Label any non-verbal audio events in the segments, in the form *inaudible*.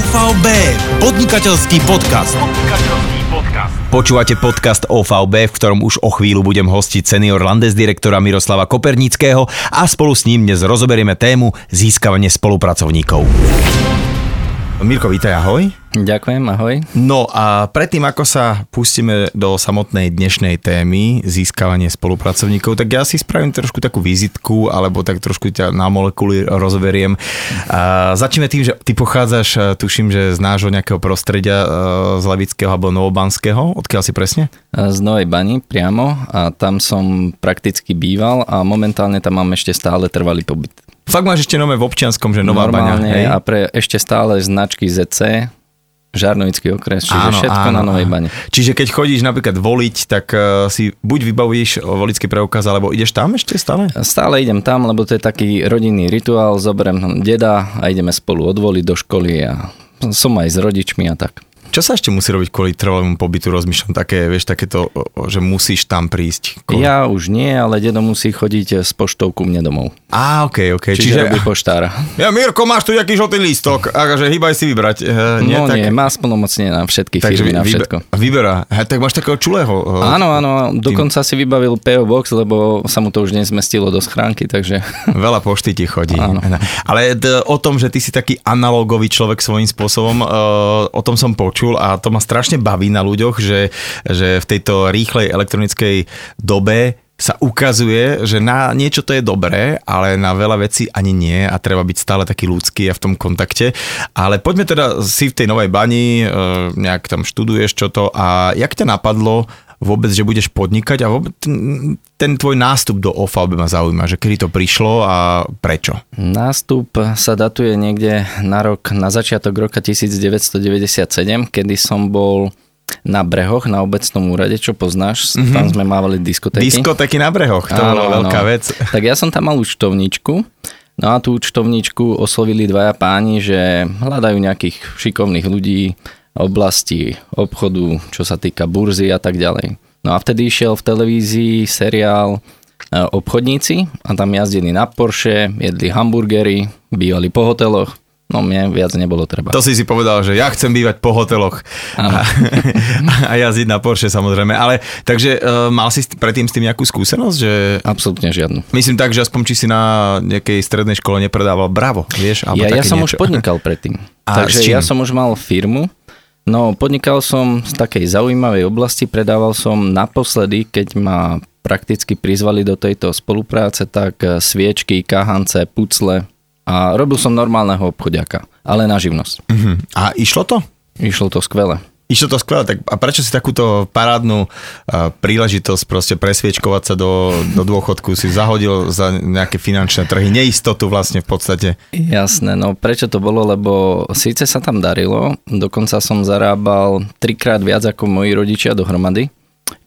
OVB, podnikateľský podcast. Počúvate podcast OVB, v ktorom už o chvíľu budem hostiť senior Landes direktora Miroslava Kopernického a spolu s ním dnes rozoberieme tému získavanie spolupracovníkov. Mirko, vítaj, ahoj. Ďakujem, ahoj. No a predtým, ako sa pustíme do samotnej dnešnej témy, získavanie spolupracovníkov, tak ja si spravím trošku takú vizitku, alebo tak trošku ťa na molekuly rozoberiem. A začneme tým, že ty pochádzaš, tuším, že z nášho nejakého prostredia, z Levického alebo Novobanského. Odkiaľ si presne? Z Novej Bani priamo a tam som prakticky býval a momentálne tam mám ešte stále trvalý pobyt. Fakt máš ešte nové v občianskom, že Nová Normálne Baňa, hej? a pre ešte stále značky ZC, Žarnovický okres, čiže áno, všetko áno, na Novej Bane. Čiže keď chodíš napríklad voliť, tak uh, si buď vybavíš volický preukaz, alebo ideš tam ešte stále? Stále idem tam, lebo to je taký rodinný rituál, zoberiem deda a ideme spolu odvoliť do školy a som aj s rodičmi a tak. Čo sa ešte musí robiť kvôli trvalému pobytu? Rozmýšľam také, vieš, takéto, že musíš tam prísť. Kvôli... Ja už nie, ale dedo musí chodiť s poštou ku mne domov. Á, ok, ok. Čiže, Čiže robí poštára. Ja, Mirko, máš tu nejaký žltý lístok, akože hýbaj si vybrať. Uh, nie, no tak... nie, má splnomocne na všetky Takže firmy, na všetko. Vyberá. He, tak máš takého čulého. Uh, áno, áno, dokonca tým... si vybavil PO Box, lebo sa mu to už nezmestilo do schránky, takže... Veľa pošty ti chodí. Áno. Ale o tom, že ty si taký analogový človek svojím spôsobom, uh, o tom som počul a to ma strašne baví na ľuďoch, že, že v tejto rýchlej elektronickej dobe sa ukazuje, že na niečo to je dobré, ale na veľa vecí ani nie a treba byť stále taký ľudský a v tom kontakte. Ale poďme teda si v tej novej bani, e, nejak tam študuješ čo to a jak ťa napadlo vôbec, že budeš podnikať a vôbec ten, ten tvoj nástup do OFA by ma zaujíma, že kedy to prišlo a prečo? Nástup sa datuje niekde na rok, na začiatok roka 1997, kedy som bol na brehoch, na obecnom úrade, čo poznáš, mm-hmm. tam sme mávali diskotéky. Diskotéky na brehoch, to bola veľká vec. *laughs* Tak ja som tam mal účtovničku, no a tú účtovničku oslovili dvaja páni, že hľadajú nejakých šikovných ľudí, oblasti obchodu, čo sa týka burzy a tak ďalej. No a vtedy išiel v televízii seriál e, obchodníci a tam jazdili na Porsche, jedli hamburgery, bývali po hoteloch No mne viac nebolo treba. To si si povedal, že ja chcem bývať po hoteloch a, *laughs* a jazdiť na Porsche samozrejme. Ale takže uh, mal si predtým s tým nejakú skúsenosť? Že... Absolútne žiadnu. Myslím tak, že aspoň či si na nejakej strednej škole nepredával Bravo, vieš? Alebo ja, ja som niečo. už podnikal predtým. *laughs* A takže ja som už mal firmu. No podnikal som z takej zaujímavej oblasti, predával som naposledy, keď ma prakticky prizvali do tejto spolupráce, tak sviečky, kahance, pucle, a robil som normálneho obchodiaka, ale na živnosť. Uh-huh. A išlo to? Išlo to skvele. Išlo to skvelé, tak a prečo si takúto parádnu príležitosť proste presviečkovať sa do, do dôchodku? Si zahodil za nejaké finančné trhy, neistotu vlastne v podstate? Jasné, no prečo to bolo, lebo síce sa tam darilo, dokonca som zarábal trikrát viac ako moji rodičia dohromady,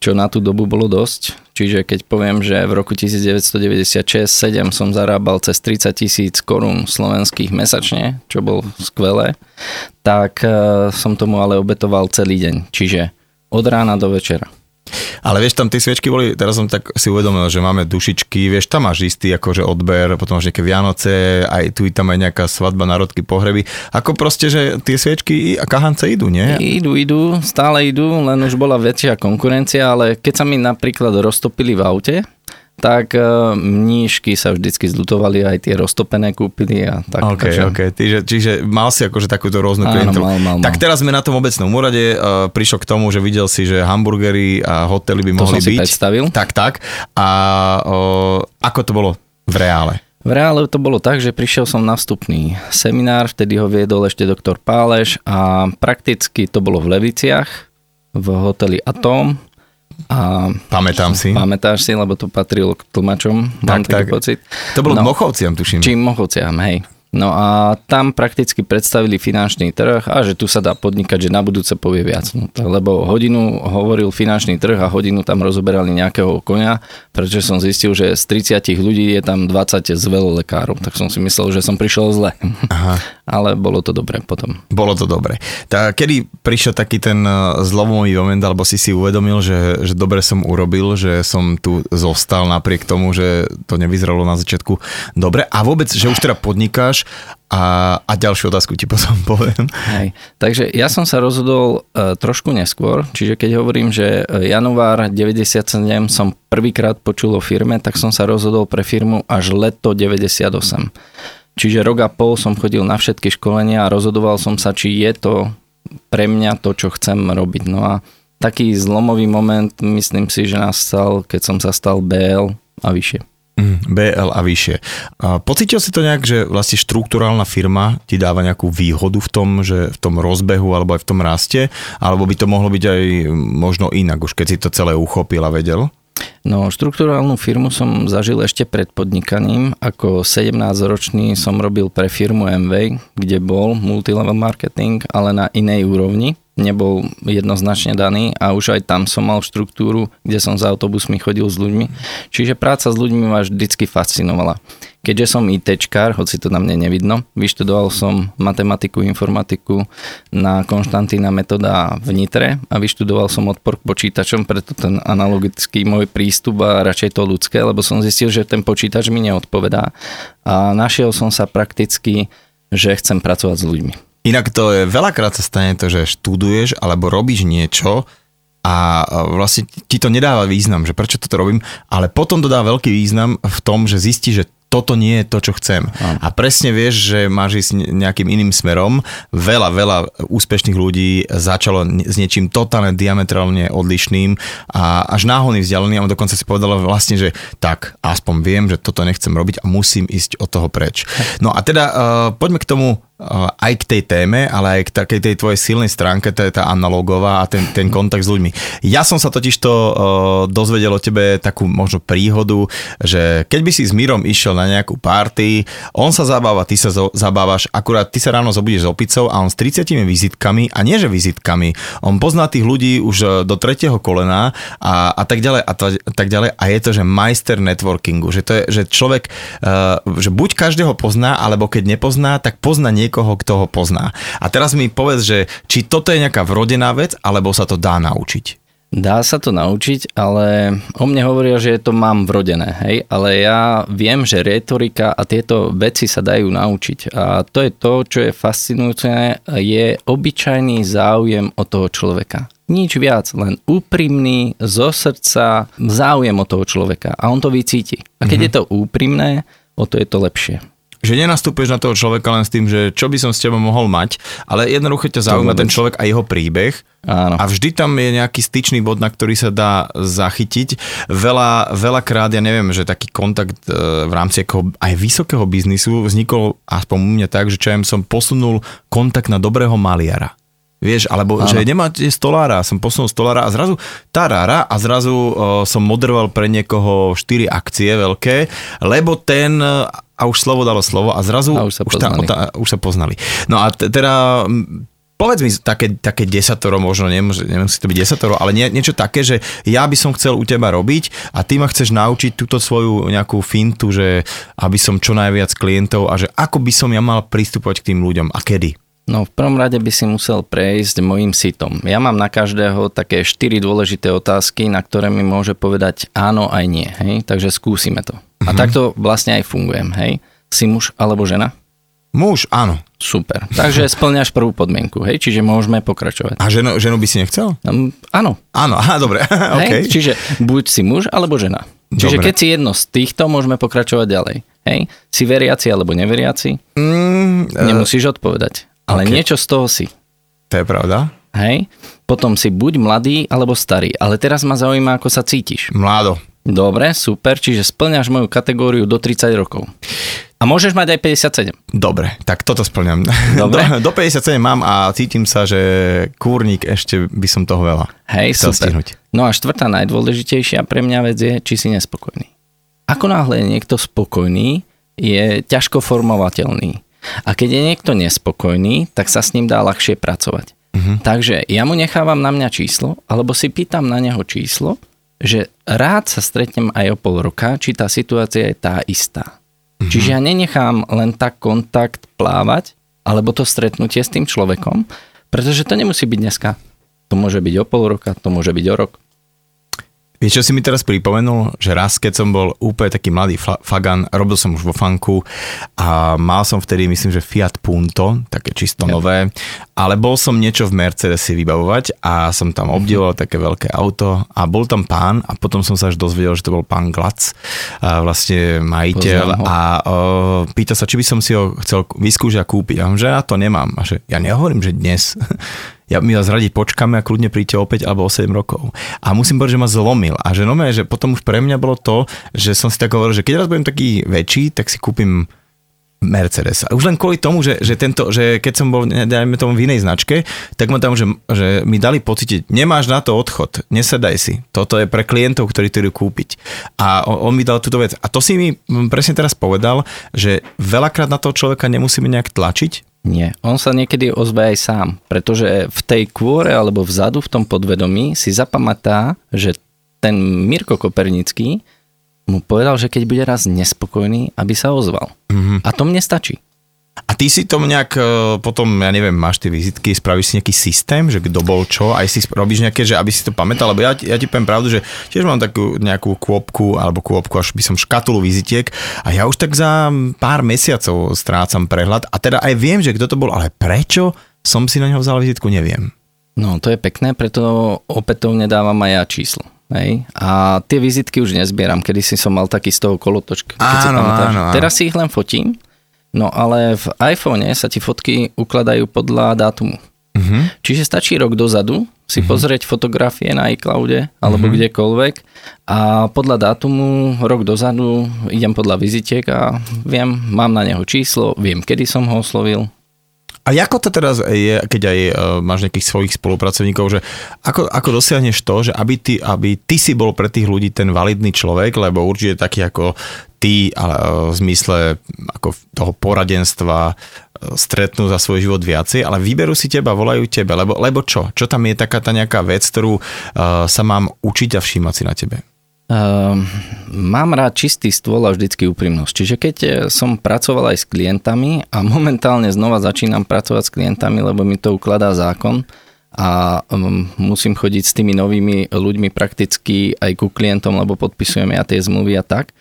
čo na tú dobu bolo dosť. Čiže keď poviem, že v roku 1996-7 som zarábal cez 30 tisíc korún slovenských mesačne, čo bol skvelé, tak eh, som tomu ale obetoval celý deň. Čiže od rána do večera. Ale vieš, tam tie sviečky boli, teraz som tak si uvedomil, že máme dušičky, vieš, tam máš istý akože odber, potom máš nejaké Vianoce, aj tu tam aj nejaká svadba, národky, pohreby. Ako proste, že tie sviečky a kahance idú, nie? Idú, idú, stále idú, len už bola väčšia konkurencia, ale keď sa mi napríklad roztopili v aute, tak uh, mníšky sa vždycky zlutovali, aj tie roztopené kúpili a tak. OK, takže... OK, čiže, čiže mal si akože takúto rôznu klientelu. Mal, mal, mal. Tak teraz sme na tom obecnom úrade, uh, prišiel k tomu, že videl si, že hamburgery a hotely by mohli to som byť. Si predstavil. Tak, tak. A uh, ako to bolo v reále? V reále to bolo tak, že prišiel som na vstupný seminár, vtedy ho viedol ešte doktor Páleš a prakticky to bolo v Leviciach, v hoteli Atom a Pamätám si. Pamätáš si, lebo to patrilo k tlmačom, tak, mám tak. taký pocit. To bolo no, Mochovciam, tuším. Čím Mochovciam, hej. No a tam prakticky predstavili finančný trh a že tu sa dá podnikať, že na budúce povie viac. No, lebo hodinu hovoril finančný trh a hodinu tam rozoberali nejakého konia, pretože som zistil, že z 30 ľudí je tam 20 z lekárov, tak som si myslel, že som prišiel zle. Aha. *laughs* Ale bolo to dobre potom. Bolo to dobre. Tak kedy prišiel taký ten e, zlomový moment, alebo si si uvedomil, že, že dobre som urobil, že som tu zostal napriek tomu, že to nevyzeralo na začiatku dobre a vôbec, že už teda podnikáš, a, a ďalšiu otázku ti potom *laughs* poviem. Hej. Takže ja som sa rozhodol uh, trošku neskôr, čiže keď hovorím, že január 97 som prvýkrát počul o firme, tak som sa rozhodol pre firmu až leto 98. Čiže rok a pol som chodil na všetky školenia a rozhodoval som sa, či je to pre mňa to, čo chcem robiť. No a taký zlomový moment, myslím si, že nastal, keď som sa stal BL a vyššie. Mm, BL a vyššie. Pocítil si to nejak, že vlastne štruktúrálna firma ti dáva nejakú výhodu v tom, že v tom rozbehu alebo aj v tom raste, alebo by to mohlo byť aj možno inak, už keď si to celé uchopil a vedel? No, štruktúrálnu firmu som zažil ešte pred podnikaním. Ako 17-ročný som robil pre firmu MV, kde bol multilevel marketing, ale na inej úrovni nebol jednoznačne daný a už aj tam som mal štruktúru, kde som za autobusmi chodil s ľuďmi. Čiže práca s ľuďmi ma vždycky fascinovala. Keďže som ITčkár, hoci to na mne nevidno, vyštudoval som matematiku, informatiku na Konštantína metoda v Nitre a vyštudoval som odpor k počítačom, preto ten analogický môj prístup a radšej to ľudské, lebo som zistil, že ten počítač mi neodpovedá a našiel som sa prakticky, že chcem pracovať s ľuďmi. Inak to je, veľakrát sa stane to, že študuješ alebo robíš niečo a vlastne ti to nedáva význam, že prečo toto robím, ale potom to dá veľký význam v tom, že zistí, že toto nie je to, čo chcem. A presne vieš, že máš ísť nejakým iným smerom. Veľa, veľa úspešných ľudí začalo s niečím totálne diametrálne odlišným a až náhodný vzdialený a dokonca si povedal vlastne, že tak, aspoň viem, že toto nechcem robiť a musím ísť od toho preč. *laughs* No a teda uh, poďme k tomu aj k tej téme, ale aj k takej tej tvojej silnej stránke, to je tá analogová a ten, ten kontakt s ľuďmi. Ja som sa totiž to uh, dozvedel o tebe takú možno príhodu, že keď by si s Mírom išiel na nejakú party, on sa zabáva, ty sa zo, zabávaš, akurát ty sa ráno zobudíš s opicou a on s 30 vizitkami, a nie že vizitkami, on pozná tých ľudí už do tretieho kolena a, a tak ďalej a, to, a tak ďalej a je to, že majster networkingu, že to je, že človek, uh, že buď každého pozná, alebo keď nepozná, tak pozná niekoho niekoho, kto ho pozná. A teraz mi povedz, že či toto je nejaká vrodená vec, alebo sa to dá naučiť. Dá sa to naučiť, ale o mne hovoria, že to mám vrodené, hej, ale ja viem, že retorika a tieto veci sa dajú naučiť a to je to, čo je fascinujúce, je obyčajný záujem o toho človeka. Nič viac, len úprimný, zo srdca záujem o toho človeka a on to vycíti. A keď mm-hmm. je to úprimné, o to je to lepšie že nenastúpeš na toho človeka len s tým, že čo by som s tebou mohol mať, ale jednoducho ťa zaujíma ten človek a jeho príbeh. Áno. A vždy tam je nejaký styčný bod, na ktorý sa dá zachytiť. Veľa, veľakrát, ja neviem, že taký kontakt e, v rámci aj vysokého biznisu vznikol aspoň u mňa tak, že čo som posunul kontakt na dobrého maliara. Vieš, alebo Áno. že nemáte stolára, som posunul stolára a zrazu tarára a zrazu uh, som moderoval pre niekoho 4 akcie veľké, lebo ten a už slovo dalo slovo a zrazu a už, sa už, tá, tá, už sa poznali. No a t- teda povedz mi také, také desatoro, možno nemôže, si to byť desatoro, ale nie, niečo také, že ja by som chcel u teba robiť a ty ma chceš naučiť túto svoju nejakú fintu, že aby som čo najviac klientov a že ako by som ja mal pristupovať k tým ľuďom a kedy? No v prvom rade by si musel prejsť môjim sitom. Ja mám na každého také štyri dôležité otázky, na ktoré mi môže povedať áno aj nie. Hej? Takže skúsime to. A mm-hmm. takto vlastne aj fungujem. Hej? Si muž alebo žena? Muž, áno. Super. Takže splňaš prvú podmienku, hej? Čiže môžeme pokračovať. A ženu, ženu by si nechcel? Um, áno. Áno, aha, dobre. *laughs* okay. Čiže buď si muž alebo žena. Čiže dobre. keď si jedno z týchto, môžeme pokračovať ďalej. Hej? Si veriaci alebo neveriaci? Mm, uh... Nemusíš odpovedať. Ale okay. niečo z toho si. To je pravda. Hej. Potom si buď mladý alebo starý. Ale teraz ma zaujíma, ako sa cítiš. Mládo. Dobre, super, čiže splňaš moju kategóriu do 30 rokov. A môžeš mať aj 57. Dobre, tak toto splňam. Dobre. *laughs* Do, do 57 mám a cítim sa, že kúrnik ešte by som toho veľa. Hej, super. Stihnúť. No a štvrtá najdôležitejšia pre mňa vec je, či si nespokojný. Ako náhle je niekto spokojný, je ťažko formovateľný. A keď je niekto nespokojný, tak sa s ním dá ľahšie pracovať. Uh-huh. Takže ja mu nechávam na mňa číslo, alebo si pýtam na neho číslo, že rád sa stretnem aj o pol roka, či tá situácia je tá istá. Uh-huh. Čiže ja nenechám len tak kontakt plávať, alebo to stretnutie s tým človekom, pretože to nemusí byť dneska. To môže byť o pol roka, to môže byť o rok. Vieš, čo si mi teraz pripomenul? Že raz, keď som bol úplne taký mladý fagan, robil som už vo fanku a mal som vtedy, myslím, že Fiat Punto, také čisto nové, ale bol som niečo v Mercedesi vybavovať a som tam mhm. obdivoval také veľké auto a bol tam pán a potom som sa až dozvedel, že to bol pán Glac, vlastne majiteľ a o, pýta sa, či by som si ho chcel vyskúšať a kúpiť. A že ja to nemám. A že ja nehovorím, že dnes *laughs* ja mi vás radi počkáme a kľudne príďte o 5 alebo o 7 rokov. A musím povedať, že ma zlomil. A že no že potom už pre mňa bolo to, že som si tak hovoril, že keď raz budem taký väčší, tak si kúpim Mercedes. A už len kvôli tomu, že, že, tento, že keď som bol, dajme tomu v inej značke, tak ma tam, že, že mi dali pocítiť, nemáš na to odchod, nesedaj si. Toto je pre klientov, ktorí to idú kúpiť. A on, on mi dal túto vec. A to si mi presne teraz povedal, že veľakrát na toho človeka nemusíme nejak tlačiť, nie, on sa niekedy ozve aj sám, pretože v tej kôre alebo vzadu v tom podvedomí si zapamätá, že ten Mirko Kopernický mu povedal, že keď bude raz nespokojný, aby sa ozval. Mm-hmm. A to mne stačí. A ty si to nejak e, potom, ja neviem, máš tie vizitky, spravíš si nejaký systém, že kto bol čo, aj si robíš nejaké, že aby si to pamätal, lebo ja, ja ti poviem pravdu, že tiež mám takú nejakú kôpku, alebo kôpku, až by som škatulu vizitiek a ja už tak za pár mesiacov strácam prehľad a teda aj viem, že kto to bol, ale prečo som si na neho vzal vizitku, neviem. No, to je pekné, preto opätovne dávam aj ja číslo. Hej. A tie vizitky už nezbieram, kedy si som mal taký z toho kolotočka. Áno, áno, áno. Teraz si ich len fotím No ale v iPhone sa ti fotky ukladajú podľa dátumu. Uh-huh. Čiže stačí rok dozadu si uh-huh. pozrieť fotografie na iCloude alebo uh-huh. kdekoľvek a podľa dátumu rok dozadu idem podľa vizitiek a viem, mám na neho číslo, viem, kedy som ho oslovil, a ako to teraz je, keď aj uh, máš nejakých svojich spolupracovníkov, že ako, ako dosiahneš to, že aby ty, aby ty si bol pre tých ľudí ten validný človek, lebo určite taký ako ty, ale uh, v zmysle ako toho poradenstva uh, stretnú za svoj život viacej, ale vyberú si teba, volajú tebe, lebo, lebo čo? Čo tam je taká tá nejaká vec, ktorú uh, sa mám učiť a všímať si na tebe? Uh, mám rád čistý stôl a vždycky úprimnosť. Čiže keď eh, som pracoval aj s klientami a *laughs* momentálne znova začínam pracovať s klientami, lebo mi to ukladá zákon a um, musím chodiť s tými novými ľuďmi prakticky aj ku klientom, lebo podpisujeme ja tie zmluvy a tak,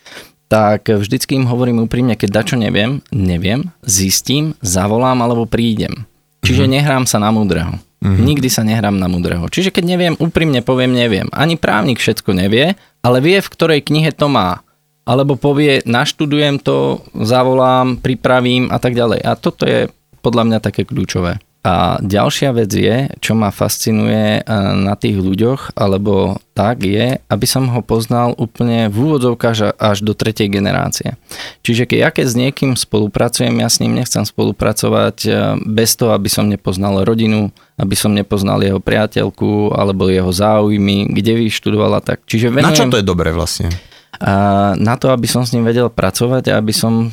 tak vždycky im hovorím úprimne, keď dačo neviem, neviem, zistím, zavolám alebo prídem. Čiže uh-huh. nehrám sa na múdreho. Uh-huh. Nikdy sa nehrám na múdreho. Čiže keď neviem, úprimne poviem, neviem. Ani právnik všetko nevie, ale vie, v ktorej knihe to má. Alebo povie, naštudujem to, zavolám, pripravím a tak ďalej. A toto je podľa mňa také kľúčové. A ďalšia vec je, čo ma fascinuje eh, na tých ľuďoch, alebo tak je, aby som ho poznal úplne v úvodzovkách až do tretej generácie. Čiže keď ja keď s niekým spolupracujem, ja s ním nechcem spolupracovať eh, bez toho, aby som nepoznal rodinu, aby som nepoznal jeho priateľku alebo jeho záujmy, kde vyštudovala tak. Čiže venujem... Na čo to je dobré vlastne? Na to, aby som s ním vedel pracovať a aby som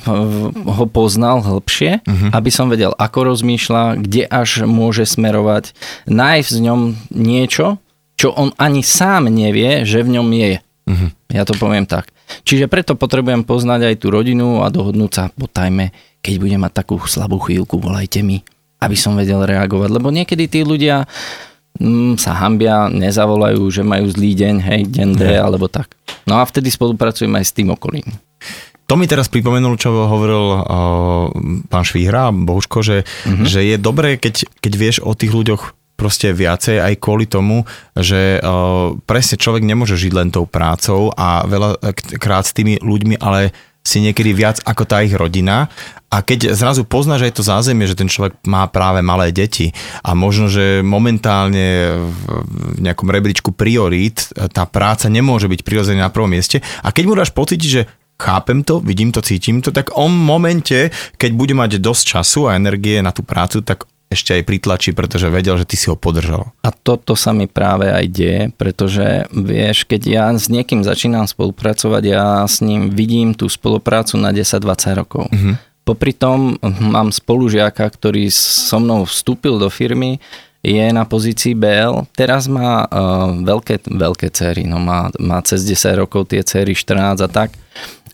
ho poznal hĺbšie, uh-huh. aby som vedel, ako rozmýšľa, kde až môže smerovať, nájsť v ňom niečo, čo on ani sám nevie, že v ňom je. Uh-huh. Ja to poviem tak. Čiže preto potrebujem poznať aj tú rodinu a dohodnúť sa, potajme, keď budem mať takú slabú chvíľku, volajte mi, aby som vedel reagovať. Lebo niekedy tí ľudia mm, sa hambia, nezavolajú, že majú zlý deň, hej, deň D, alebo tak. No a vtedy spolupracujeme aj s tým okolím. To mi teraz pripomenul, čo hovoril uh, pán Švíhra, Bohuško, že, uh-huh. že je dobré, keď, keď vieš o tých ľuďoch proste viacej aj kvôli tomu, že uh, presne človek nemôže žiť len tou prácou a veľa krát s tými ľuďmi, ale si niekedy viac ako tá ich rodina. A keď zrazu poznáš aj to zázemie, že ten človek má práve malé deti a možno, že momentálne v nejakom rebríčku priorít tá práca nemôže byť prirodzená na prvom mieste. A keď mu dáš pocit, že chápem to, vidím to, cítim to, tak on v momente, keď bude mať dosť času a energie na tú prácu, tak ešte aj pritlačí, pretože vedel, že ty si ho podržal. A toto sa mi práve aj deje, pretože vieš, keď ja s niekým začínam spolupracovať, ja s ním vidím tú spoluprácu na 10-20 rokov. Mm-hmm. Popri tom mám spolužiaka, ktorý so mnou vstúpil do firmy, je na pozícii BL. Teraz má uh, veľké, veľké cery, no má, má cez 10 rokov tie cery, 14 a tak.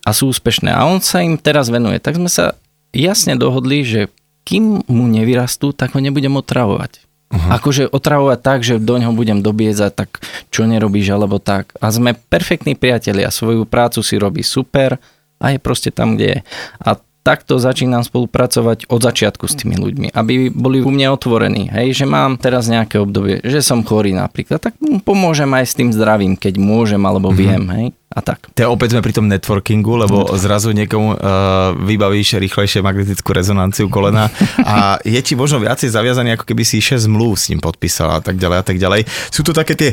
A sú úspešné. A on sa im teraz venuje. Tak sme sa jasne dohodli, že kým mu nevyrastú, tak ho nebudem otravovať. Uh-huh. Akože otravovať tak, že do ňoho budem dobiezať, tak čo nerobíš, alebo tak. A sme perfektní priatelia, svoju prácu si robí super a je proste tam, kde je. A takto začínam spolupracovať od začiatku s tými ľuďmi, aby boli u mne otvorení, hej, že mám teraz nejaké obdobie, že som chorý napríklad, tak pomôžem aj s tým zdravím, keď môžem alebo mm-hmm. viem, hej a tak. Te opäť sme pri tom networkingu, lebo Network. zrazu niekomu uh, vybavíš rýchlejšie magnetickú rezonanciu kolena a je ti možno viacej zaviazaný, ako keby si 6 zmluv s ním podpísal a tak ďalej a tak ďalej. Sú to také tie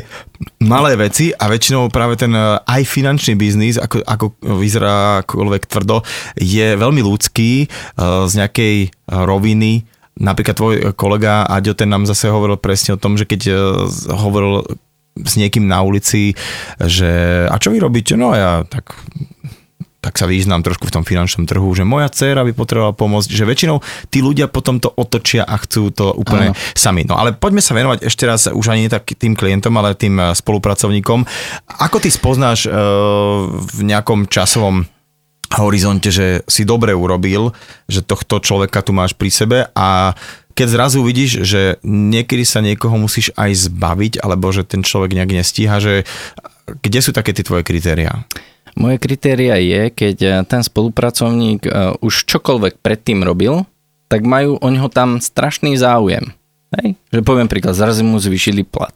malé veci a väčšinou práve ten uh, aj finančný biznis, ako, ako vyzerá akoľvek tvrdo, je veľmi ľudský uh, z nejakej roviny, Napríklad tvoj kolega Aďo, ten nám zase hovoril presne o tom, že keď hovoril s niekým na ulici, že a čo vy robíte? No ja tak tak sa význam trošku v tom finančnom trhu, že moja dcéra by potrebovala pomôcť, že väčšinou tí ľudia potom to otočia a chcú to úplne Áno. sami. No ale poďme sa venovať ešte raz už ani tak tým klientom, ale tým eh, spolupracovníkom. Ako ty spoznáš uh, v nejakom časovom horizonte, že si dobre urobil, že tohto človeka tu máš pri sebe a keď zrazu vidíš, že niekedy sa niekoho musíš aj zbaviť, alebo že ten človek nejak nestíha, že kde sú také tie tvoje kritériá? Moje kritéria je, keď eh, ten spolupracovník uh, už čokoľvek predtým robil, tak majú o neho tam strašný záujem. Hej? Že poviem príklad, zrazu mu zvýšili plat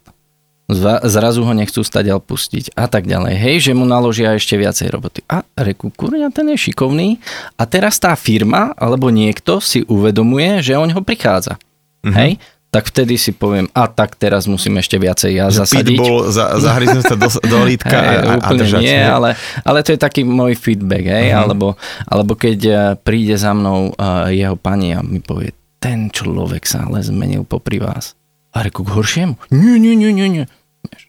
zrazu ho nechcú stať pustiť a tak ďalej. Hej, že mu naložia ešte viacej roboty. A reku, kurňa, ten je šikovný a teraz tá firma alebo niekto si uvedomuje, že o neho prichádza. Mm-hmm. Hej, tak vtedy si poviem, a tak teraz musím ešte viacej ja že zasadiť. bol za, zahryznúť sa do, do *laughs* lítka hey, a, úplne a držať. Nie, ale, ale to je taký môj feedback, hej, uh-huh. alebo, alebo keď eh, príde za mnou uh, jeho pani a mi povie, ten človek sa ale zmenil popri vás. A reku k horšiemu? Nie, nie, nie, nie, nie.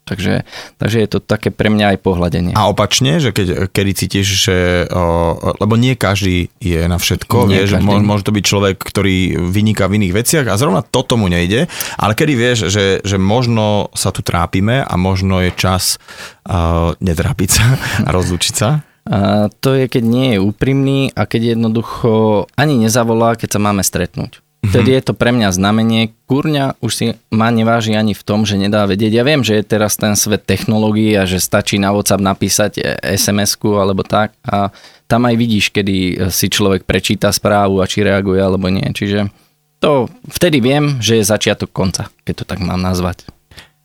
Takže, takže je to také pre mňa aj pohľadenie. A opačne, že keď, kedy cítiš, že... O, lebo nie každý je na všetko, nie vieš, každý. môže to byť človek, ktorý vyniká v iných veciach a zrovna to tomu nejde, ale kedy vieš, že, že možno sa tu trápime a možno je čas uh, netrápiť sa *laughs* a rozlúčiť sa? A to je, keď nie je úprimný a keď jednoducho ani nezavolá, keď sa máme stretnúť. Vtedy je to pre mňa znamenie, kurňa už si ma neváži ani v tom, že nedá vedieť. Ja viem, že je teraz ten svet technológií a že stačí na WhatsApp napísať SMS-ku alebo tak a tam aj vidíš, kedy si človek prečíta správu a či reaguje alebo nie. Čiže to vtedy viem, že je začiatok konca, keď to tak mám nazvať.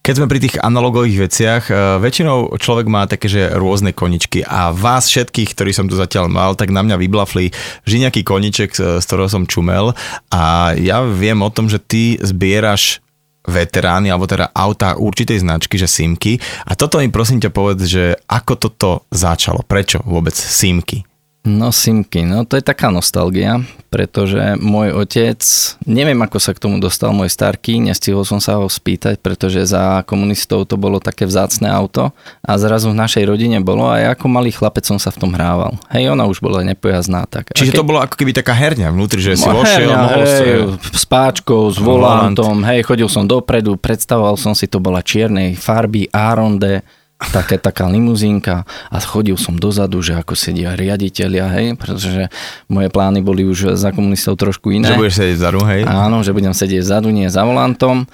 Keď sme pri tých analogových veciach, e, väčšinou človek má také, že rôzne koničky a vás všetkých, ktorí som tu zatiaľ mal, tak na mňa vyblafli vždy nejaký koniček, z ktorého som čumel a ja viem o tom, že ty zbieraš veterány, alebo teda auta určitej značky, že Simky. A toto mi prosím ťa povedz, že ako toto začalo? Prečo vôbec Simky? No Simky, no to je taká nostalgia, pretože môj otec, neviem ako sa k tomu dostal môj starky, nestihol som sa ho spýtať, pretože za komunistov to bolo také vzácne auto a zrazu v našej rodine bolo a ja ako malý chlapec som sa v tom hrával. Hej, ona už bola nepojazná. Tak. Čiže keď... to bolo ako keby taká herňa vnútri, že si vošiel, mohol hej, s páčkou, s volantom, hej, chodil som dopredu, predstavoval som si, to bola čiernej farby, Aronde, také, taká limuzínka a chodil som dozadu, že ako sedia riaditeľia, hej, pretože moje plány boli už za komunistov trošku iné. Že budeš sedieť vzadu, hej? Áno, že budem sedieť vzadu, nie za volantom.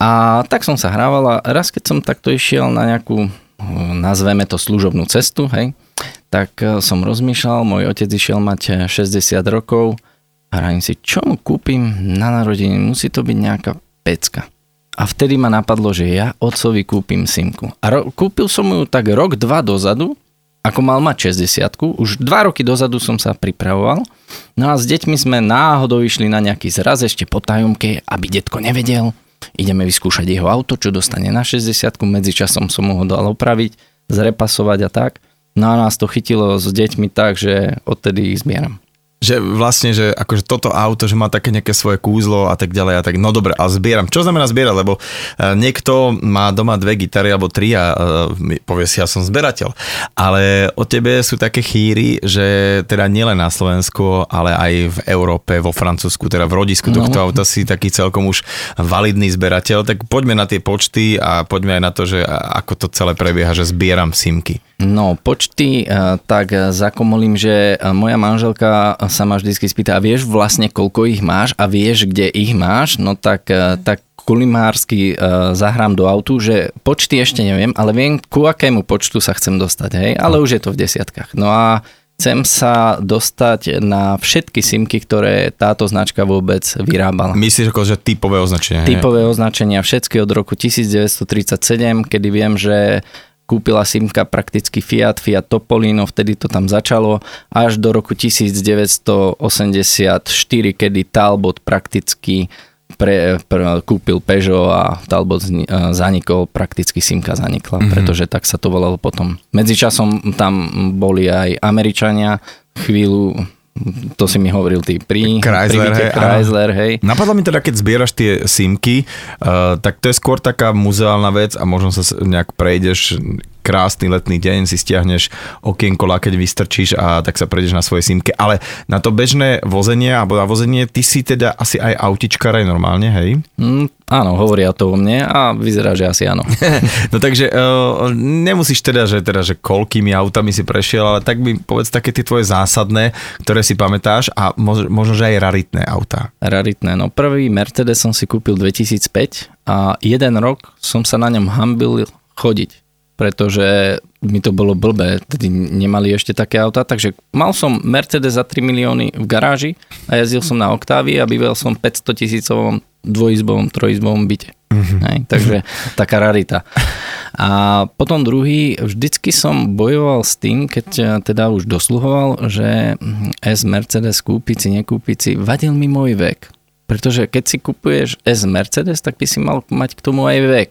A tak som sa hrával a raz keď som takto išiel na nejakú, nazveme to služobnú cestu, hej, tak e, som rozmýšľal, môj otec išiel mať 60 rokov a hraním si, čo mu kúpim na narodení, musí to byť nejaká pecka. A vtedy ma napadlo, že ja otcovi kúpim simku. A ro- kúpil som ju tak rok, dva dozadu, ako mal mať 60 už dva roky dozadu som sa pripravoval. No a s deťmi sme náhodou išli na nejaký zraz ešte po tajomke, aby detko nevedel. Ideme vyskúšať jeho auto, čo dostane na 60 medzičasom som ho dal opraviť, zrepasovať a tak. No a nás to chytilo s deťmi tak, že odtedy ich zbieram že vlastne, že akože toto auto, že má také nejaké svoje kúzlo a tak ďalej a tak, no dobre, a zbieram. Čo znamená zbierať? Lebo e, niekto má doma dve gitary alebo tri a e, povie si, ja som zberateľ. Ale o tebe sú také chýry, že teda nielen na Slovensku, ale aj v Európe, vo Francúzsku, teda v rodisku no. tohto auta si taký celkom už validný zberateľ. Tak poďme na tie počty a poďme aj na to, že ako to celé prebieha, že zbieram simky. No, počty, e, tak zakomolím, že moja manželka sa ma vždy spýta, a vieš vlastne koľko ich máš a vieš, kde ich máš, no tak, tak kulimársky uh, zahrám do autu, že počty ešte neviem, ale viem, ku akému počtu sa chcem dostať, hej, ale už je to v desiatkách. No a chcem sa dostať na všetky simky, ktoré táto značka vôbec vyrábala. Myslíš ako, že typové označenia? Typové označenia, všetky od roku 1937, kedy viem, že kúpila simka prakticky Fiat, Fiat Topolino, vtedy to tam začalo, až do roku 1984, kedy Talbot prakticky pre, pre, kúpil Peugeot a Talbot zanikol, prakticky Simka zanikla, mm-hmm. pretože tak sa to volalo potom. Medzičasom tam boli aj Američania, chvíľu to si mi hovoril ty pri Chrysler, hej, Chrysler hej. Napadlo mi teda, keď zbieraš tie simky, uh, tak to je skôr taká muzeálna vec a možno sa nejak prejdeš krásny letný deň, si stiahneš okienko, keď vystrčíš a tak sa prejdeš na svoje simke. Ale na to bežné vozenie alebo na vozenie, ty si teda asi aj autičkár aj normálne, hej? Mm, áno, hovoria to o mne a vyzerá, že asi áno. *laughs* no takže uh, nemusíš teda, že, teda, že koľkými autami si prešiel, ale tak mi povedz také tie tvoje zásadné, ktoré si pamätáš a možno, možno že aj raritné autá. Raritné, no prvý Mercedes som si kúpil 2005 a jeden rok som sa na ňom hambil chodiť pretože mi to bolo blbé, tedy nemali ešte také auta, takže mal som Mercedes za 3 milióny v garáži a jazdil som na Octavii a býval som 500 tisícovom dvojizbovom, trojizbovom byte. Mm-hmm. Hej, takže taká rarita. A potom druhý, vždycky som bojoval s tým, keď teda už dosluhoval, že S Mercedes kúpiť si, nekúpiť si, vadil mi môj vek. Pretože keď si kupuješ S Mercedes, tak by si mal mať k tomu aj vek.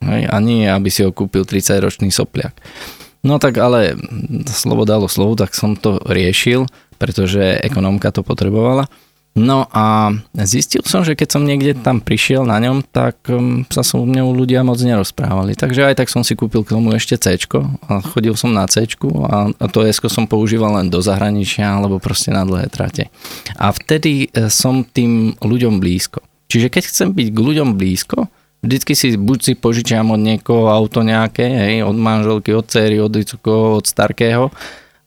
Hej, a nie, aby si ho kúpil 30-ročný sopliak. No tak ale slovo dalo slovo, tak som to riešil, pretože ekonomka to potrebovala. No a zistil som, že keď som niekde tam prišiel na ňom, tak um, sa so mnou ľudia moc nerozprávali. Takže aj tak som si kúpil k tomu ešte C a chodil som na C a to S som používal len do zahraničia alebo proste na dlhé trate. A vtedy e, som tým ľuďom blízko. Čiže keď chcem byť k ľuďom blízko, vždycky si buď si požičiam od niekoho auto nejaké, hej, od manželky, od céry, od od starkého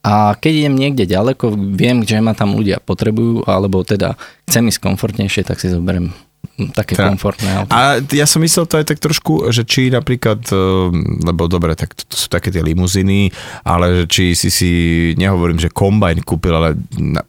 a keď idem niekde ďaleko, viem, že ma tam ľudia potrebujú, alebo teda chcem ísť komfortnejšie, tak si zoberiem také tak. komfortné auto. A ja som myslel to aj tak trošku, že či napríklad, eh, lebo dobre, tak to, to sú také tie limuziny, ale že či si si, nehovorím, že kombajn kúpil, ale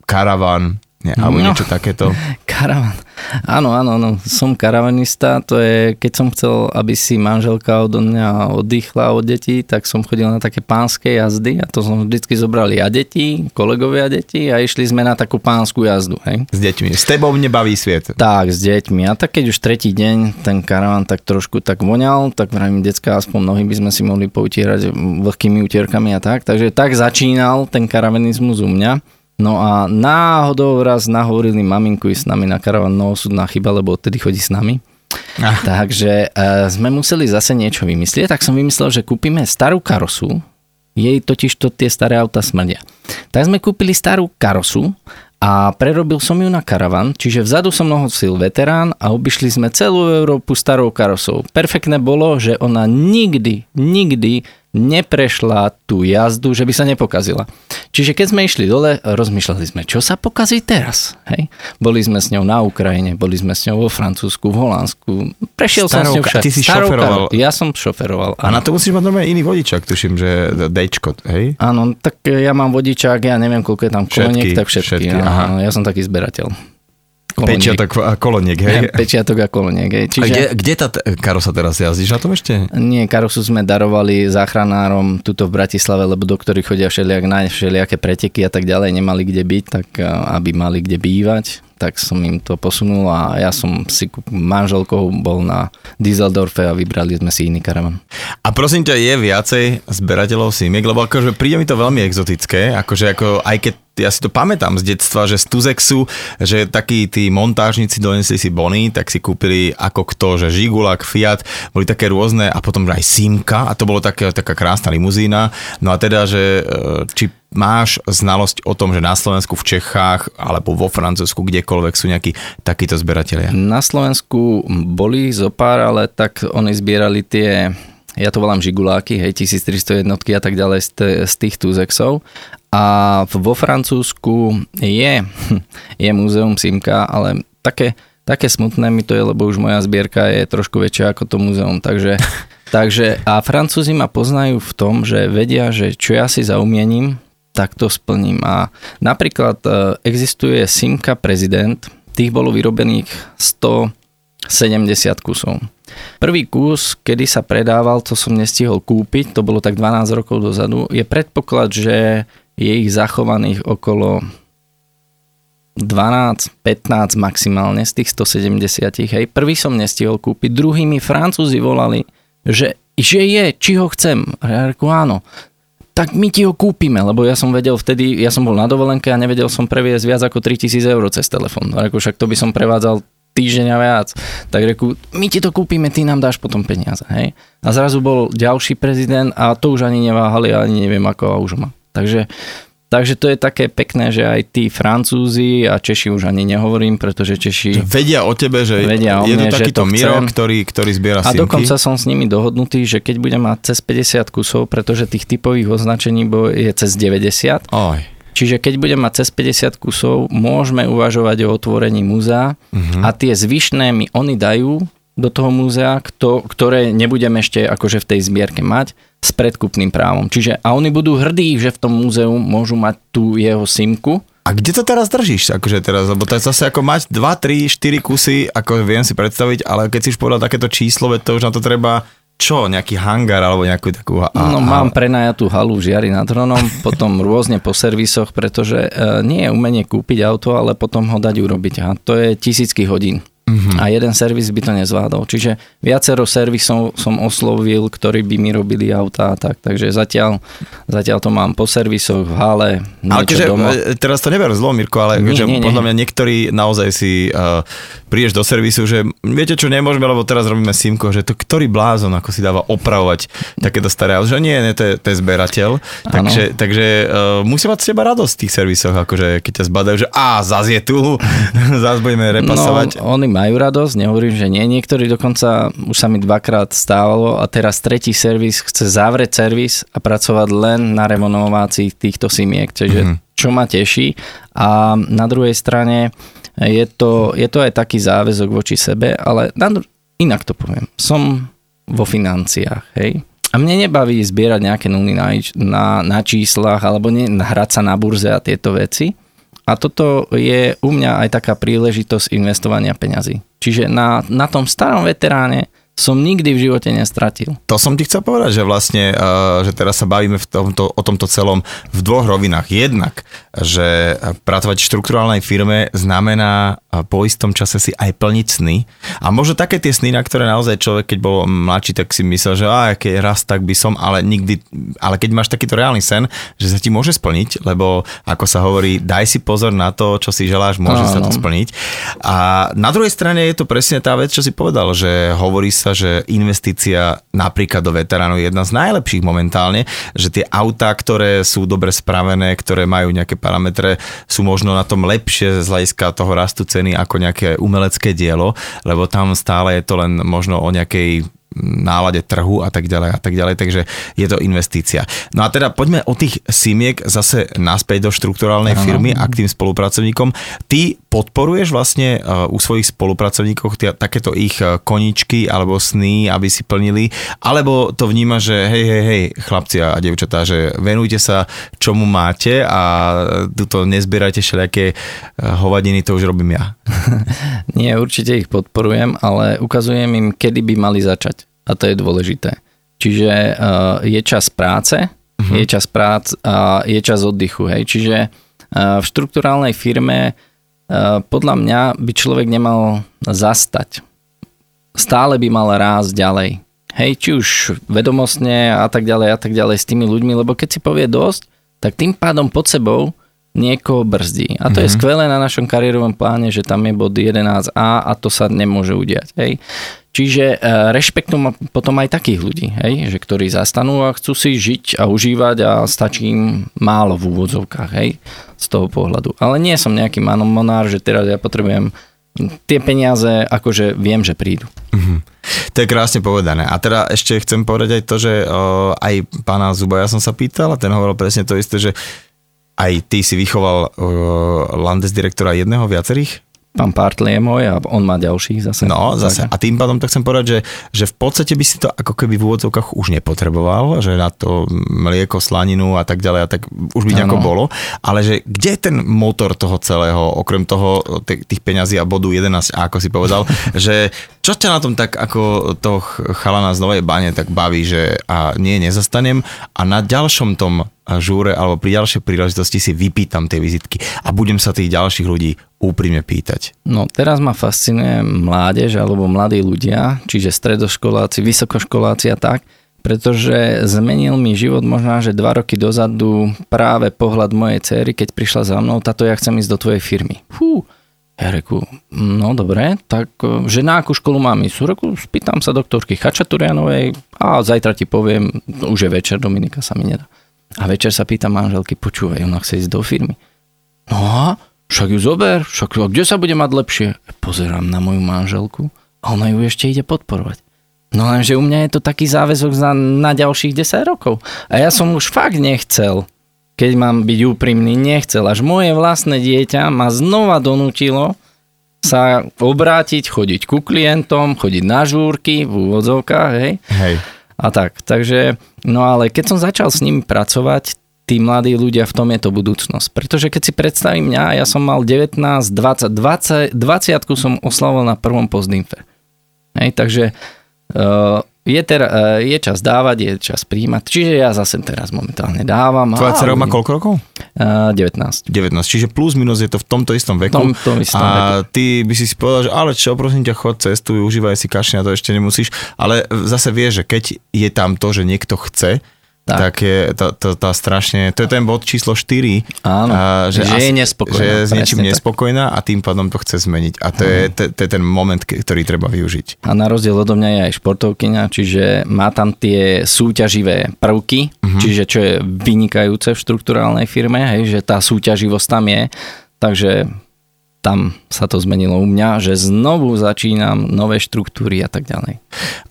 karavan, nie, alebo no, niečo takéto. *laughs* Karavan. Áno, áno, áno, som karavanista, to je, keď som chcel, aby si manželka od mňa oddychla od detí, tak som chodil na také pánske jazdy a to som vždycky zobrali a deti, kolegovia deti a išli sme na takú pánsku jazdu. Hej. S deťmi. S tebou nebaví sviet. Tak, s deťmi. A tak keď už tretí deň ten karavan tak trošku tak voňal, tak vravím, decka, aspoň nohy by sme si mohli poutierať vlhkými utierkami a tak. Takže tak začínal ten karavanizmus u mňa. No a náhodou raz nahovorili maminku ísť s nami na karavan, no súdna chyba, lebo odtedy chodí s nami. Ah. Takže uh, sme museli zase niečo vymyslieť, tak som vymyslel, že kúpime starú karosu, jej totiž to tie staré auta smrdia. Tak sme kúpili starú karosu a prerobil som ju na karavan, čiže vzadu som nosil veterán a obišli sme celú Európu starou karosou. Perfektné bolo, že ona nikdy, nikdy neprešla tú jazdu, že by sa nepokazila. Čiže keď sme išli dole, rozmýšľali sme, čo sa pokazí teraz. Hej? Boli sme s ňou na Ukrajine, boli sme s ňou vo Francúzsku, v Holandsku. Prešiel Starou, som s ňou však. Ty si šoferoval. Ja som šoferoval. A na to musíš mať normálne iný vodičak, tuším, že Dčko, hej? Áno, tak ja mám vodičak, ja neviem, koľko je tam koloniek, tak všetky. všetky aha. Ja som taký zberateľ. Koloniek. Pečiatok a koloniek, hej? Pečiatok a koloniek, hej. Čiže... A kde, kde tá karosa teraz jazdíš na tom ešte? Nie, karosu sme darovali záchranárom tuto v Bratislave, lebo doktori chodia všelijak na všelijaké preteky a tak ďalej, nemali kde byť, tak aby mali kde bývať tak som im to posunul a ja som si manželkou bol na Dieseldorfe a vybrali sme si iný karavan. A prosím ťa, je viacej zberateľov simiek, lebo akože príde mi to veľmi exotické, akože ako aj keď ja si to pamätám z detstva, že z Tuzexu, že takí tí montážnici donesli si bony, tak si kúpili ako kto, že Žigulak, Fiat, boli také rôzne a potom aj Simka a to bolo také, taká krásna limuzína. No a teda, že e, či máš znalosť o tom, že na Slovensku, v Čechách alebo vo Francúzsku, kdekoľvek sú nejakí takíto zberatelia? Na Slovensku boli zo pár, ale tak oni zbierali tie ja to volám žiguláky, hej, 1300 jednotky a tak ďalej z, z tých Tuzexov. A vo Francúzsku je, *laughs* je múzeum Simka, ale také také smutné mi to je, lebo už moja zbierka je trošku väčšia ako to muzeum, takže, *laughs* takže a Francúzi ma poznajú v tom, že vedia, že čo ja si zaumiením, tak to splním. A napríklad e, existuje Simka prezident, tých bolo vyrobených 170 kusov. Prvý kus, kedy sa predával, to som nestihol kúpiť, to bolo tak 12 rokov dozadu, je predpoklad, že je ich zachovaných okolo 12, 15 maximálne z tých 170. Hej. Prvý som nestihol kúpiť, druhý mi Francúzi volali, že, že je, či ho chcem. Ja reku, áno. Tak my ti ho kúpime, lebo ja som vedel vtedy, ja som bol na dovolenke a nevedel som previesť viac ako 3000 eur cez telefón. A reku, však to by som prevádzal týždeň a viac. Tak reku, my ti to kúpime, ty nám dáš potom peniaze. Hej? A zrazu bol ďalší prezident a to už ani neváhali, ani neviem ako a už má. Takže Takže to je také pekné, že aj tí Francúzi a Češi už ani nehovorím, pretože Češi... Vedia o tebe, že vedia o je mne, to takýto to Miro, ktorý, ktorý zbiera A dokonca som s nimi dohodnutý, že keď budem mať cez 50 kusov, pretože tých typových označení je cez 90, Oj. Čiže keď budem mať cez 50 kusov, môžeme uvažovať o otvorení múzea uh-huh. a tie zvyšné mi oni dajú do toho múzea, kto, ktoré nebudem ešte akože v tej zbierke mať s predkupným právom. Čiže a oni budú hrdí, že v tom múzeu môžu mať tú jeho simku. A kde to teraz držíš? Akože teraz, lebo to je zase ako mať 2, 3, 4 kusy, ako viem si predstaviť, ale keď si už povedal takéto číslo, to už na to treba čo, nejaký hangar alebo nejakú takú... A, no mám prenajatú halu v Žiari nad Hronom, *laughs* potom rôzne po servisoch, pretože e, nie je umenie kúpiť auto, ale potom ho dať urobiť. A to je tisícky hodín. Uh-huh. A jeden servis by to nezvládol. Čiže viacero servisov som oslovil, ktorí by mi robili auta a tak. Takže zatiaľ, zatiaľ to mám po servisoch v hale, ale keďže, doma. E, teraz to neber zlo, Mirko, ale nie, nie, podľa nie. mňa niektorí naozaj si uh, prídeš do servisu, že viete čo, nemôžeme, lebo teraz robíme simko, že to ktorý blázon ako si dáva opravovať takéto staré auto, že nie, nie, to je, to je zberateľ. Takže, takže uh, musí mať z teba radosť v tých servisoch, akože keď ťa zbadajú, že a, zás je tu, *laughs* zás budeme repasovať. No, oni majú radosť, nehovorím, že nie. Niektorí dokonca už sa mi dvakrát stávalo a teraz tretí servis chce zavrieť servis a pracovať len na renovácii týchto simiek, čiže mm-hmm. čo ma teší. A na druhej strane je to, je to aj taký záväzok voči sebe, ale na, inak to poviem. Som vo financiách, hej. A mne nebaví zbierať nejaké nuly na, na, na číslach alebo ne, hrať sa na burze a tieto veci a toto je u mňa aj taká príležitosť investovania peňazí. Čiže na, na tom starom veteráne som nikdy v živote nestratil. To som ti chcel povedať, že vlastne, uh, že teraz sa bavíme v tomto, o tomto celom v dvoch rovinách. Jednak, že pracovať v štruktúrálnej firme znamená uh, po istom čase si aj plniť sny. A možno také tie sny, na ktoré naozaj človek, keď bol mladší, tak si myslel, že aj keď raz tak by som, ale nikdy, ale keď máš takýto reálny sen, že sa ti môže splniť, lebo ako sa hovorí, daj si pozor na to, čo si želáš, môže no, sa to splniť. A na druhej strane je to presne tá vec, čo si povedal, že hovorí sa, že investícia napríklad do veteránov je jedna z najlepších momentálne, že tie autá, ktoré sú dobre spravené, ktoré majú nejaké parametre, sú možno na tom lepšie z hľadiska toho rastu ceny ako nejaké umelecké dielo, lebo tam stále je to len možno o nejakej nálade trhu a tak ďalej a tak ďalej, takže je to investícia. No a teda poďme o tých simiek zase naspäť do štruktúrálnej firmy a k tým spolupracovníkom. Ty podporuješ vlastne uh, u svojich spolupracovníkov tia, takéto ich uh, koničky alebo sny, aby si plnili, alebo to vníma, že hej, hej, hej, chlapci a devčatá, že venujte sa čomu máte a tuto nezbierajte všelijaké uh, hovadiny, to už robím ja. *laughs* Nie, určite ich podporujem, ale ukazujem im, kedy by mali začať a to je dôležité. Čiže uh, je čas práce, uh-huh. je čas prác a je čas oddychu. Hej. Čiže uh, v štruktúrálnej firme uh, podľa mňa by človek nemal zastať. Stále by mal rásť ďalej. Hej, či už vedomostne a tak ďalej a tak ďalej s tými ľuďmi, lebo keď si povie dosť, tak tým pádom pod sebou niekoho brzdí. A to mm-hmm. je mhm. skvelé na našom kariérovom pláne, že tam je bod 11a a to sa nemôže udiať. Hej. Čiže uh, rešpektujem potom aj takých ľudí, hej, že ktorí zastanú a chcú si žiť a užívať a stačí im málo v úvodzovkách, hej, z toho pohľadu. Ale nie som nejaký manomonár, že teraz ja potrebujem tie peniaze, akože viem, že prídu. Mm-hmm. To je krásne povedané. A teda ešte chcem povedať aj to, že uh, aj pána Zuba ja som sa pýtal a ten hovoril presne to isté, že aj ty si vychoval uh, landesdirektora jedného, viacerých? Pán Partly je môj a on má ďalších zase. No, zase. A tým pádom tak chcem povedať, že, že v podstate by si to ako keby v úvodzovkách už nepotreboval, že na to mlieko, slaninu a tak ďalej a tak už by nejako bolo. Ale že kde je ten motor toho celého, okrem toho tých peňazí a bodu 11, ako si povedal, *laughs* že čo ťa na tom tak ako toho chalana z Novej Bane tak baví, že a nie, nezastanem a na ďalšom tom žúre alebo pri ďalšej príležitosti si vypýtam tie vizitky a budem sa tých ďalších ľudí úprimne pýtať. No teraz ma fascinuje mládež alebo mladí ľudia, čiže stredoškoláci, vysokoškoláci a tak, pretože zmenil mi život možná, že dva roky dozadu práve pohľad mojej cery, keď prišla za mnou, táto ja chcem ísť do tvojej firmy. Fú, ja reku, no dobre, tak že na akú školu mám ísť? Reku, spýtam sa doktorky Chačaturianovej a zajtra ti poviem, už je večer, Dominika sa mi nedá. A večer sa pýtam manželky, počúvaj, ona chce ísť do firmy. No a však ju zober, však a kde sa bude mať lepšie? Pozerám na moju manželku a ona ju ešte ide podporovať. No lenže u mňa je to taký záväzok za, na ďalších 10 rokov. A ja som už fakt nechcel, keď mám byť úprimný, nechcel. Až moje vlastné dieťa ma znova donútilo sa obrátiť, chodiť ku klientom, chodiť na žúrky v úvodzovkách, hej. Hej a tak. Takže, no ale keď som začal s nimi pracovať, tí mladí ľudia, v tom je to budúcnosť. Pretože keď si predstavím mňa, ja som mal 19, 20, 20, 20 som oslavil na prvom postdinfe. Hej, takže uh, je, ter, uh, je čas dávať, je čas príjmať. Čiže ja zase teraz momentálne dávam. Tvoja dcera má koľko rokov? Uh, 19. 19, čiže plus minus je to v tomto istom veku. V tomto istom a veku. ty by si si povedal, že ale čo, prosím ťa, chod, cestuj, užívaj si kašne, to ešte nemusíš. Ale zase vieš, že keď je tam to, že niekto chce, tak, tak je to, to, to strašne, to je ten bod číslo 4, Áno, a, že, že je nespokojná. Že je s niečím nespokojná a tým pádom to chce zmeniť. A to, je, to, to je ten moment, ktorý treba využiť. A na rozdiel odo mňa je aj športovkyňa, čiže má tam tie súťaživé prvky, uh-huh. čiže čo je vynikajúce v štruktúrálnej firme, hej, že tá súťaživosť tam je, takže tam sa to zmenilo u mňa, že znovu začínam nové štruktúry a tak ďalej.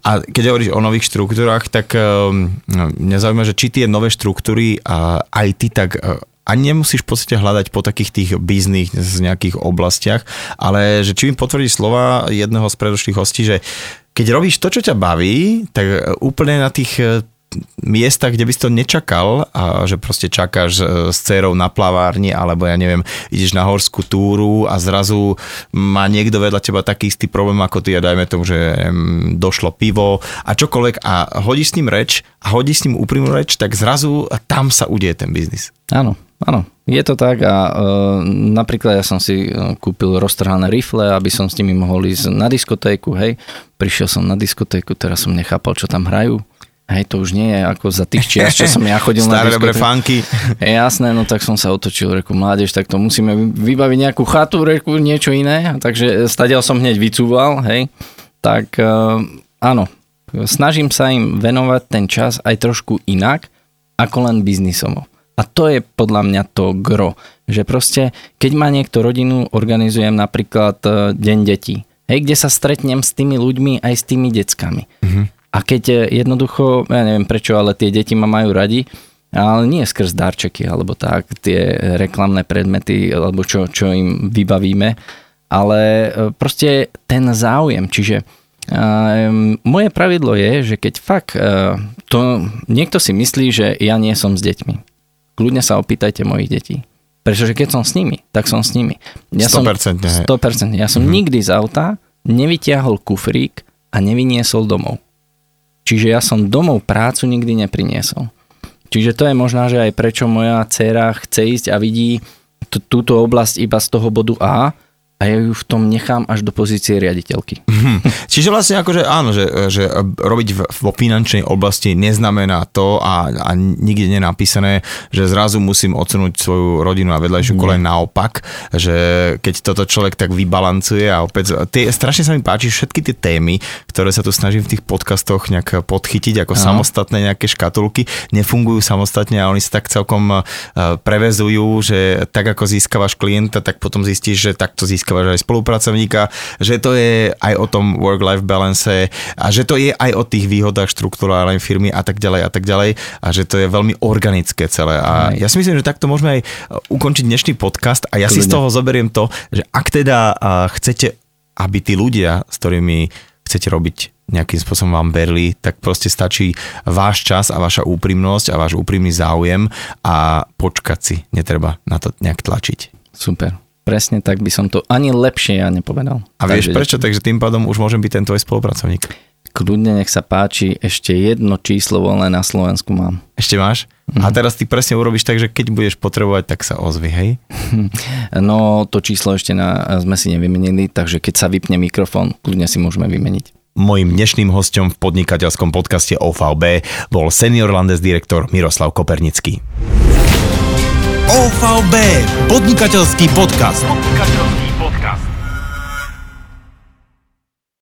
A keď hovoríš o nových štruktúrach, tak um, mňa zaujíma, že či tie nové štruktúry a aj ty tak uh, a nemusíš v podstate hľadať po takých tých bizných z nejakých oblastiach, ale že či mi potvrdí slova jedného z predošlých hostí, že keď robíš to, čo ťa baví, tak úplne na tých miesta, kde by si to nečakal a že proste čakáš e, s dcerou na plavárni alebo ja neviem, ideš na horskú túru a zrazu má niekto vedľa teba taký istý problém ako ty a dajme tomu, že došlo pivo a čokoľvek a hodíš s ním reč a hodíš s ním úprimnú reč, tak zrazu tam sa udie ten biznis. Áno, áno. Je to tak a e, napríklad ja som si e, kúpil roztrhané rifle, aby som s nimi mohol ísť na diskotéku, hej. Prišiel som na diskotéku, teraz som nechápal, čo tam hrajú Hej, to už nie je ako za tých čias, čo som ja chodil *laughs* Staré na dobré funky. *laughs* Jasné, no tak som sa otočil, reku, mládež, tak to musíme vybaviť nejakú chatu, reku, niečo iné. Takže stadiaľ som hneď vycúval, hej. Tak uh, áno, snažím sa im venovať ten čas aj trošku inak, ako len biznisovo. A to je podľa mňa to gro, že proste, keď má niekto rodinu, organizujem napríklad uh, Deň detí, hej, kde sa stretnem s tými ľuďmi aj s tými deckami. Mm-hmm a keď eh, jednoducho, ja neviem prečo, ale tie deti ma majú radi, ale nie skrz darčeky alebo tak, tie reklamné predmety alebo čo, čo im vybavíme, ale eh, proste ten záujem, čiže um, moje pravidlo je, že keď fakt uh, to, niekto si myslí, že ja nie som s deťmi, kľudne sa opýtajte mojich detí. Pretože keď som s nimi, tak som s nimi. Ja 100%. Som, 100%. Ja som mm-hmm. nikdy z auta nevytiahol kufrík a nevyniesol domov. Čiže ja som domov prácu nikdy nepriniesol. Čiže to je možná, že aj prečo moja dcéra chce ísť a vidí t- túto oblasť iba z toho bodu A a ja ju v tom nechám až do pozície riaditeľky. Hmm. Čiže vlastne akože áno, že, že robiť v, vo finančnej oblasti neznamená to a, a nikde nenapísané, že zrazu musím odsunúť svoju rodinu a vedľajšiu kolej naopak, že keď toto človek tak vybalancuje a opäť, tie, strašne sa mi páči všetky tie témy, ktoré sa tu snažím v tých podcastoch nejak podchytiť ako Aha. samostatné nejaké škatulky, nefungujú samostatne a oni sa tak celkom prevezujú, že tak ako získavaš klienta, tak potom zistíš, že takto získavaš získavaš aj spolupracovníka, že to je aj o tom work work-life balance a že to je aj o tých výhodách štruktúrálnej firmy a tak ďalej a tak ďalej a že to je veľmi organické celé. A ja si myslím, že takto môžeme aj ukončiť dnešný podcast a ja Kľudne. si z toho zoberiem to, že ak teda chcete, aby tí ľudia, s ktorými chcete robiť nejakým spôsobom vám berli, tak proste stačí váš čas a vaša úprimnosť a váš úprimný záujem a počkať si, netreba na to nejak tlačiť. Super. Presne tak by som to ani lepšie ja nepovedal. A vieš Takže, prečo? Takže tým pádom už môžem byť ten tvoj spolupracovník. Kľudne nech sa páči, ešte jedno číslo voľné na Slovensku mám. Ešte máš? Mm. A mhm. teraz ty presne urobíš tak, že keď budeš potrebovať, tak sa ozvi, hej? *laughs* No to číslo ešte na, sme si nevymenili, takže keď sa vypne mikrofón, kľudne si môžeme vymeniť. Mojím dnešným hostom v podnikateľskom podcaste OVB bol senior Landes direktor Miroslav Kopernický. OVB, podnikateľský podcast. Podnikateľský podcast.